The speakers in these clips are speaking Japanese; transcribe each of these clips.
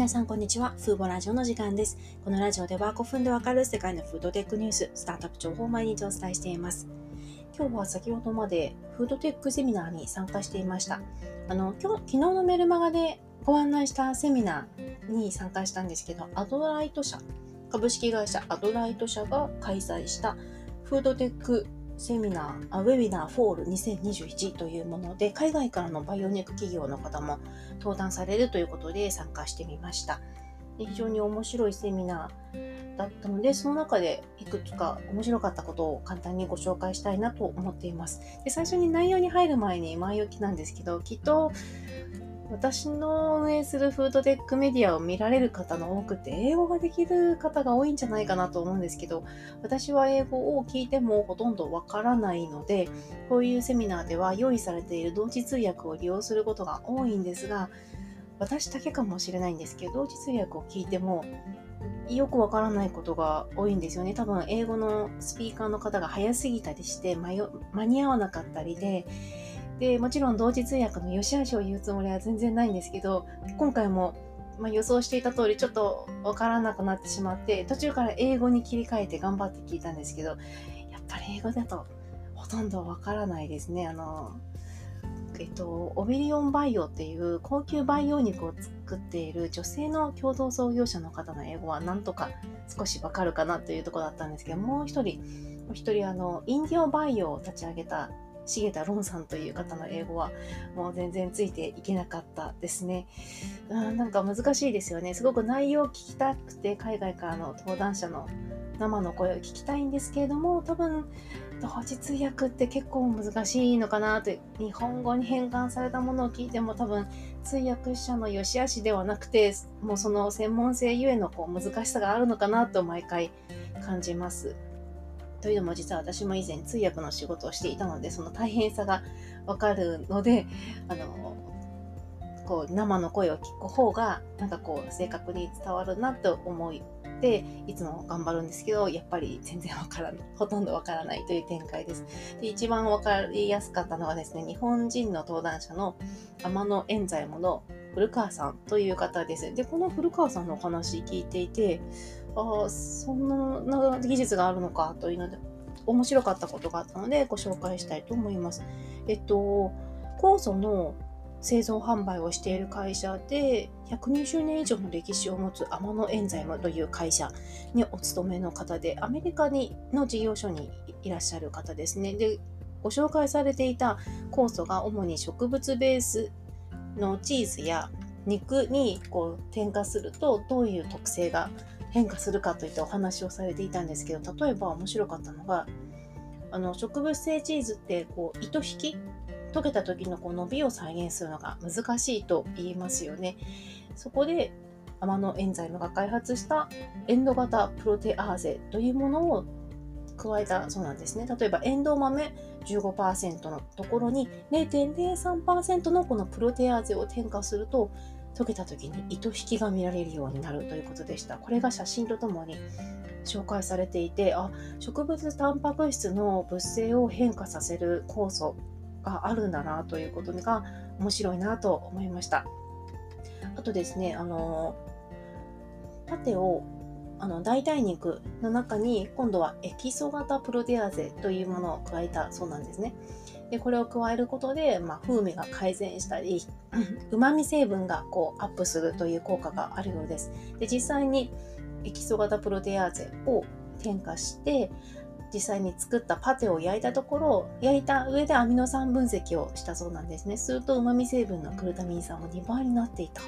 皆さんこんにちは。フーボラジオの時間です。このラジオでは5分でわかる世界のフードテックニュース、スタートアップ情報を毎日お伝えしています。今日は先ほどまでフードテックセミナーに参加していました。あの、今日、昨日のメルマガでご案内したセミナーに参加したんですけど、アドライト社、株式会社アドライト社が開催したフードテックセミナー、あウェビナーフォール2021というもので、海外からのバイオニック企業の方も登壇されるということで参加してみました。で非常に面白いセミナーだったので、その中でいくつか面白かったことを簡単にご紹介したいなと思っています。で最初に内容に入る前に前置きなんですけど、きっと私の運営するフードテックメディアを見られる方の多くて、英語ができる方が多いんじゃないかなと思うんですけど、私は英語を聞いてもほとんどわからないので、こういうセミナーでは用意されている同時通訳を利用することが多いんですが、私だけかもしれないんですけど、同時通訳を聞いても、よくわからないことが多いんですよね。多分、英語のスピーカーの方が早すぎたりして、間に合わなかったりで、で、もちろん同時通訳の良し悪しを言うつもりは全然ないんですけど、今回も、まあ、予想していた通りちょっとわからなくなってしまって、途中から英語に切り替えて頑張って聞いたんですけど、やっぱり英語だとほとんどわからないですね。あの、えっと、オビリオンバイオっていう高級培養肉を作っている女性の共同創業者の方の英語はなんとか少しわかるかなというとこだったんですけど、もう一人、もう一人あの、インディオバイオを立ち上げた重田ロンさんという方の英語はもう全然ついていけなかったですね。うんなんか難しいですよね。すごく内容を聞きたくて海外からの登壇者の生の声を聞きたいんですけれども多分同時通訳って結構難しいのかなと日本語に変換されたものを聞いても多分通訳者の良し悪しではなくてもうその専門性ゆえのこう難しさがあるのかなと毎回感じます。というのも実は私も以前通訳の仕事をしていたので、その大変さがわかるので、あの、こう生の声を聞く方がなんかこう正確に伝わるなと思っていつも頑張るんですけどやっぱり全然わからないほとんどわからないという展開です。で一番わかりやすかったのはですね日本人の登壇者の天野エンザイムの古川さんという方ですでこの古川さんのお話聞いていてあ、そんな技術があるのかというので、面白かったことがあったのでご紹介したいと思います。えっと、酵素の製造販売をしている会社で120年以上の歴史を持つアマノエンザイムという会社にお勤めの方でアメリカにの事業所にいらっしゃる方ですね。でご紹介されていた酵素が主に植物ベースのチーズや肉にこう添加するとどういう特性が変化するかといったお話をされていたんですけど例えば面白かったのがあの植物性チーズってこう糸引き溶けた時のこう伸びを再現するのが難しいと言いますよね。そこでアマノエンザイムが開発したエンド型プロテアーゼというものを加えたそうなんですね。例えばエンドウ豆15%のところに0.03%のこのプロテアーゼを添加すると溶けた時に糸引きが見られるようになるということでした。これが写真とともに紹介されていて、あ、植物タンパク質の物性を変化させる酵素があるんだなということが面白いなと思いました。あとですね、あの、パテをあの代替肉の中に今度はエキソ型プロテアーゼというものを加えたそうなんですね。でこれを加えることで、まあ、風味が改善したり、旨味成分がこうアップするという効果があるようです。で実際にエキソ型プロテアーゼを添加して実際に作ったパテを焼いたところ焼いた上でアミノ酸分析をしたそうなんですねすると旨味成分のグルタミン酸は2倍になっていた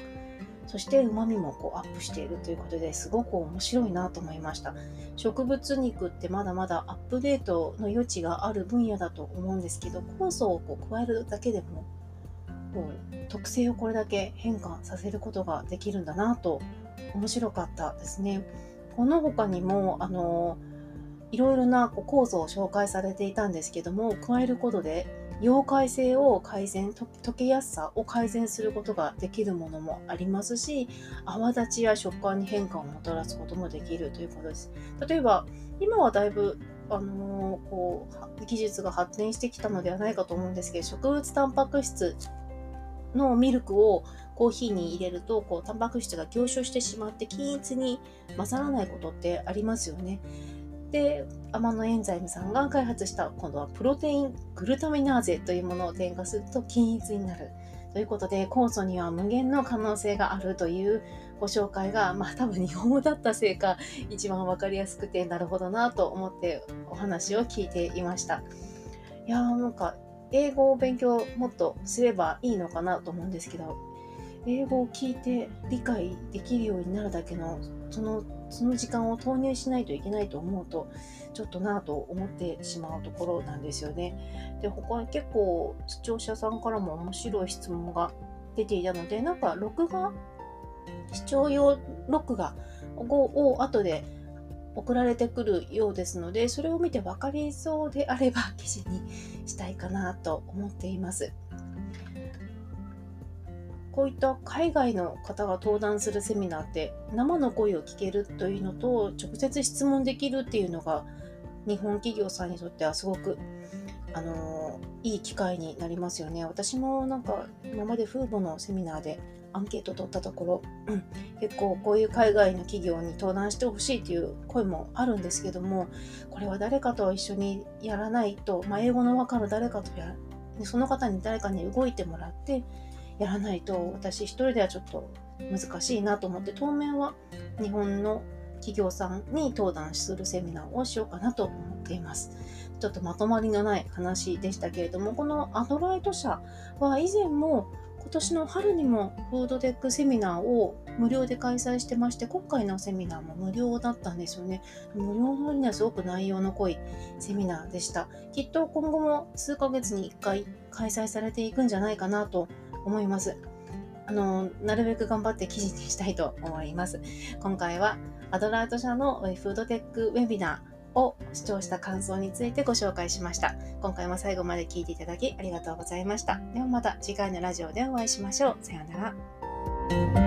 そして旨味もこうアップしているということですごく面白いなと思いました。植物肉ってまだまだアップデートの余地がある分野だと思うんですけど酵素をこう加えるだけでもこう特性をこれだけ変化させることができるんだなと面白かったですね。この他にもあのいろいろなこう酵素を紹介されていたんですけども加えることで溶解性を改善溶けやすさを改善することができるものもありますし泡立ちや食感に変化をもたらすこともできるということです例えば今はだいぶあのー、こう技術が発展してきたのではないかと思うんですけど植物タンパク質のミルクをコーヒーに入れるとこうタンパク質が凝集してしまって均一に混ざらないことってありますよね。でアマノエンザイムさんが開発した今度はプロテイングルタミナーゼというものを添加すると均一になるということで酵素には無限の可能性があるというご紹介がまあ多分日本語だったせいか一番分かりやすくてなるほどなと思ってお話を聞いていました。いやーなんか英語を勉強もっとすればいいのかなと思うんですけど英語を聞いて理解できるようになるだけのそのその時間を投入しないといけないと思うとちょっとなぁと思ってしまうところなんですよね。で他に結構視聴者さんからも面白い質問が出ていたのでなんか録画視聴用録画を後で送られてくるようですのでそれを見て分かりそうであれば記事にしたいかなと思っています。こういった海外の方が登壇するセミナーって生の声を聞けるというのと直接質問できるっていうのが日本企業さんにとってはすごくあのいい機会になりますよね。私もなんか今までフーボのセミナーでアンケート取ったところ、うん、結構こういう海外の企業に登壇してほしいという声もあるんですけどもこれは誰かと一緒にやらないと、まあ、英語の分かる誰かとやその方に誰かに動いてもらってやらないと私一人ではちょっと難しいなと思って当面は日本の企業さんに登壇するセミナーをしようかなと思っています。ちょっとまとまりのない話でしたけれども、このアドライト社は以前も今年の春にもフードテックセミナーを無料で開催してまして、今回のセミナーも無料だったんですよね。無料のにはすごく内容の濃いセミナーでした。きっと今後も数ヶ月に1回開催されていくんじゃないかなと思います。あの、なるべく頑張って記事にしたいと思います。今回はアドラート社のフードテックウェビナーを視聴した感想についてご紹介しました。今回も最後まで聞いていただきありがとうございました。ではまた次回のラジオでお会いしましょう。さようなら。